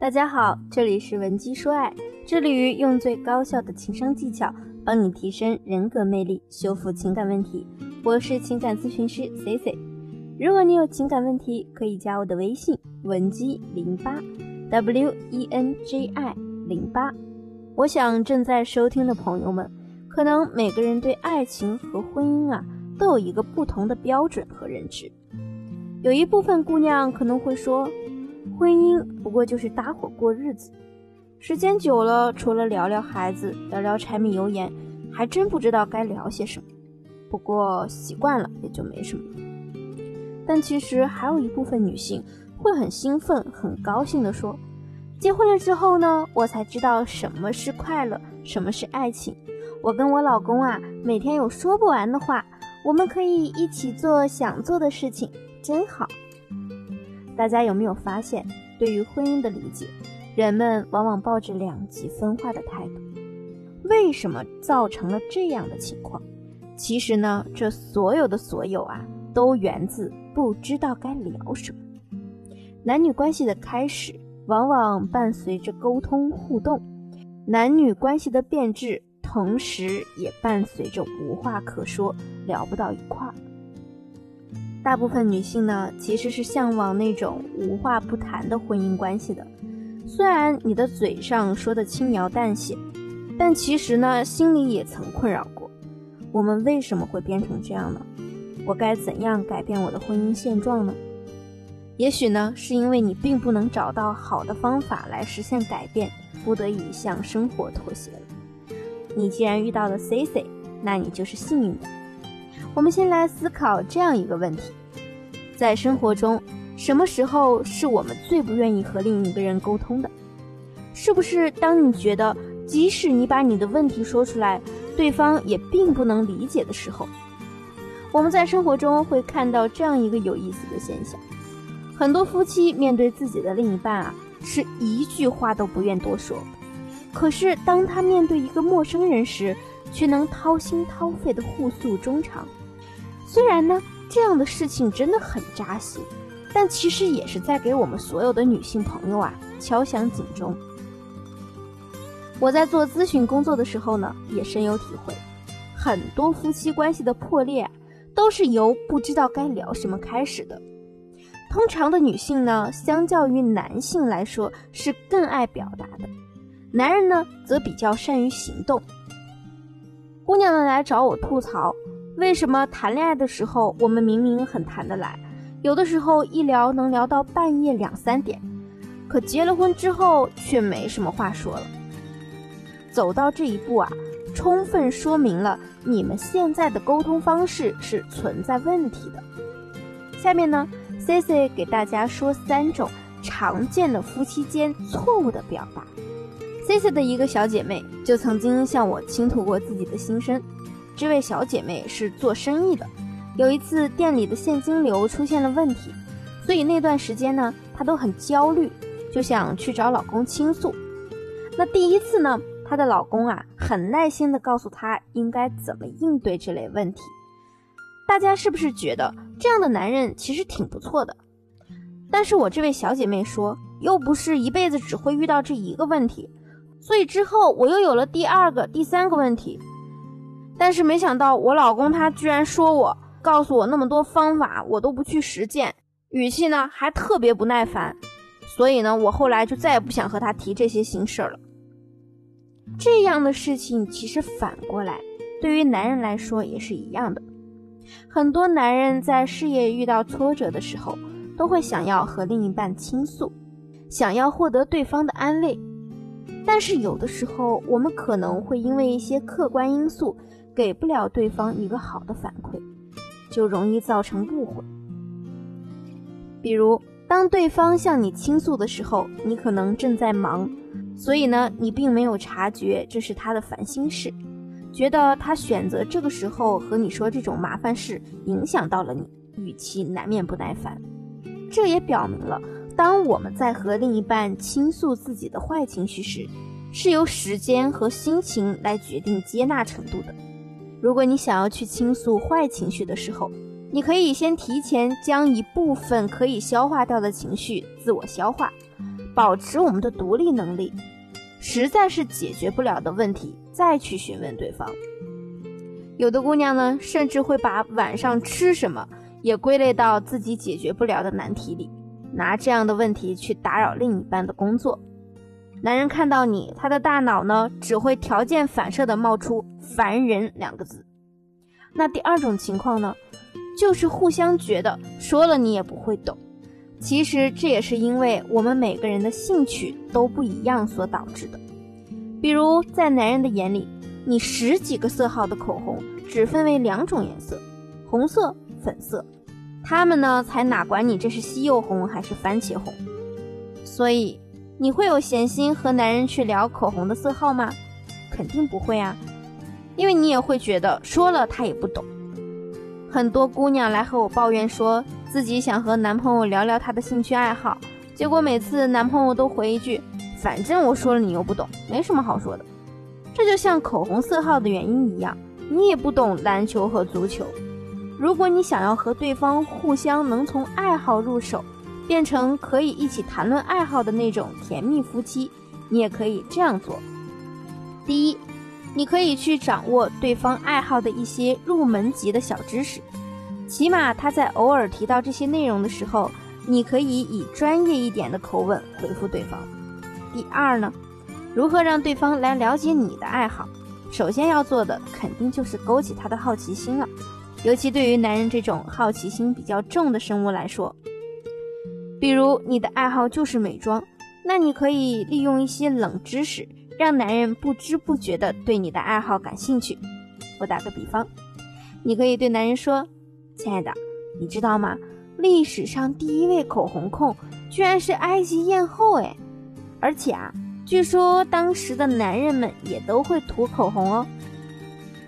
大家好，这里是文姬说爱，致力于用最高效的情商技巧帮你提升人格魅力，修复情感问题。我是情感咨询师 C C。如果你有情感问题，可以加我的微信文姬零八 W E N J I 零八。我想正在收听的朋友们，可能每个人对爱情和婚姻啊都有一个不同的标准和认知。有一部分姑娘可能会说。婚姻不过就是搭伙过日子，时间久了，除了聊聊孩子、聊聊柴米油盐，还真不知道该聊些什么。不过习惯了也就没什么。但其实还有一部分女性会很兴奋、很高兴地说：“结婚了之后呢，我才知道什么是快乐，什么是爱情。我跟我老公啊，每天有说不完的话，我们可以一起做想做的事情，真好。”大家有没有发现，对于婚姻的理解，人们往往抱着两极分化的态度？为什么造成了这样的情况？其实呢，这所有的所有啊，都源自不知道该聊什么。男女关系的开始，往往伴随着沟通互动；男女关系的变质，同时也伴随着无话可说，聊不到一块儿。大部分女性呢，其实是向往那种无话不谈的婚姻关系的。虽然你的嘴上说的轻描淡写，但其实呢，心里也曾困扰过。我们为什么会变成这样呢？我该怎样改变我的婚姻现状呢？也许呢，是因为你并不能找到好的方法来实现改变，不得已向生活妥协了。你既然遇到了 C C，那你就是幸运的。我们先来思考这样一个问题：在生活中，什么时候是我们最不愿意和另一个人沟通的？是不是当你觉得即使你把你的问题说出来，对方也并不能理解的时候？我们在生活中会看到这样一个有意思的现象：很多夫妻面对自己的另一半啊，是一句话都不愿多说；可是当他面对一个陌生人时，却能掏心掏肺的互诉衷肠。虽然呢，这样的事情真的很扎心，但其实也是在给我们所有的女性朋友啊敲响警钟。我在做咨询工作的时候呢，也深有体会，很多夫妻关系的破裂都是由不知道该聊什么开始的。通常的女性呢，相较于男性来说是更爱表达的，男人呢则比较善于行动。姑娘们来找我吐槽。为什么谈恋爱的时候我们明明很谈得来，有的时候一聊能聊到半夜两三点，可结了婚之后却没什么话说了？走到这一步啊，充分说明了你们现在的沟通方式是存在问题的。下面呢，C C 给大家说三种常见的夫妻间错误的表达。C C 的一个小姐妹就曾经向我倾吐过自己的心声。这位小姐妹是做生意的，有一次店里的现金流出现了问题，所以那段时间呢，她都很焦虑，就想去找老公倾诉。那第一次呢，她的老公啊，很耐心的告诉她应该怎么应对这类问题。大家是不是觉得这样的男人其实挺不错的？但是我这位小姐妹说，又不是一辈子只会遇到这一个问题，所以之后我又有了第二个、第三个问题。但是没想到，我老公他居然说我告诉我那么多方法，我都不去实践，语气呢还特别不耐烦。所以呢，我后来就再也不想和他提这些心事儿了。这样的事情其实反过来，对于男人来说也是一样的。很多男人在事业遇到挫折的时候，都会想要和另一半倾诉，想要获得对方的安慰。但是有的时候，我们可能会因为一些客观因素。给不了对方一个好的反馈，就容易造成误会。比如，当对方向你倾诉的时候，你可能正在忙，所以呢，你并没有察觉这是他的烦心事，觉得他选择这个时候和你说这种麻烦事影响到了你，语气难免不耐烦。这也表明了，当我们在和另一半倾诉自己的坏情绪时，是由时间和心情来决定接纳程度的。如果你想要去倾诉坏情绪的时候，你可以先提前将一部分可以消化掉的情绪自我消化，保持我们的独立能力，实在是解决不了的问题，再去询问对方。有的姑娘呢，甚至会把晚上吃什么也归类到自己解决不了的难题里，拿这样的问题去打扰另一半的工作。男人看到你，他的大脑呢，只会条件反射的冒出“烦人”两个字。那第二种情况呢，就是互相觉得说了你也不会懂。其实这也是因为我们每个人的兴趣都不一样所导致的。比如在男人的眼里，你十几个色号的口红只分为两种颜色，红色、粉色，他们呢才哪管你这是西柚红还是番茄红。所以你会有闲心和男人去聊口红的色号吗？肯定不会啊，因为你也会觉得说了他也不懂。很多姑娘来和我抱怨说。自己想和男朋友聊聊他的兴趣爱好，结果每次男朋友都回一句：“反正我说了你又不懂，没什么好说的。”这就像口红色号的原因一样，你也不懂篮球和足球。如果你想要和对方互相能从爱好入手，变成可以一起谈论爱好的那种甜蜜夫妻，你也可以这样做：第一，你可以去掌握对方爱好的一些入门级的小知识。起码他在偶尔提到这些内容的时候，你可以以专业一点的口吻回复对方。第二呢，如何让对方来了解你的爱好？首先要做的肯定就是勾起他的好奇心了，尤其对于男人这种好奇心比较重的生物来说。比如你的爱好就是美妆，那你可以利用一些冷知识，让男人不知不觉的对你的爱好感兴趣。我打个比方，你可以对男人说。亲爱的，你知道吗？历史上第一位口红控居然是埃及艳后哎！而且啊，据说当时的男人们也都会涂口红哦。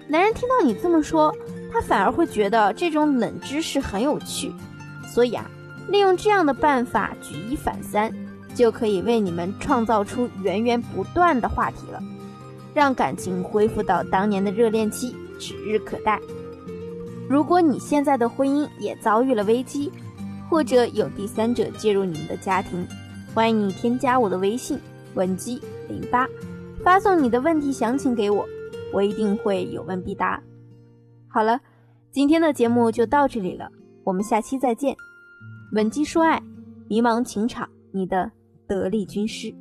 男人听到你这么说，他反而会觉得这种冷知识很有趣。所以啊，利用这样的办法举一反三，就可以为你们创造出源源不断的话题了，让感情恢复到当年的热恋期，指日可待。如果你现在的婚姻也遭遇了危机，或者有第三者介入你们的家庭，欢迎你添加我的微信文姬零八，发送你的问题详情给我，我一定会有问必答。好了，今天的节目就到这里了，我们下期再见。稳基说爱，迷茫情场，你的得力军师。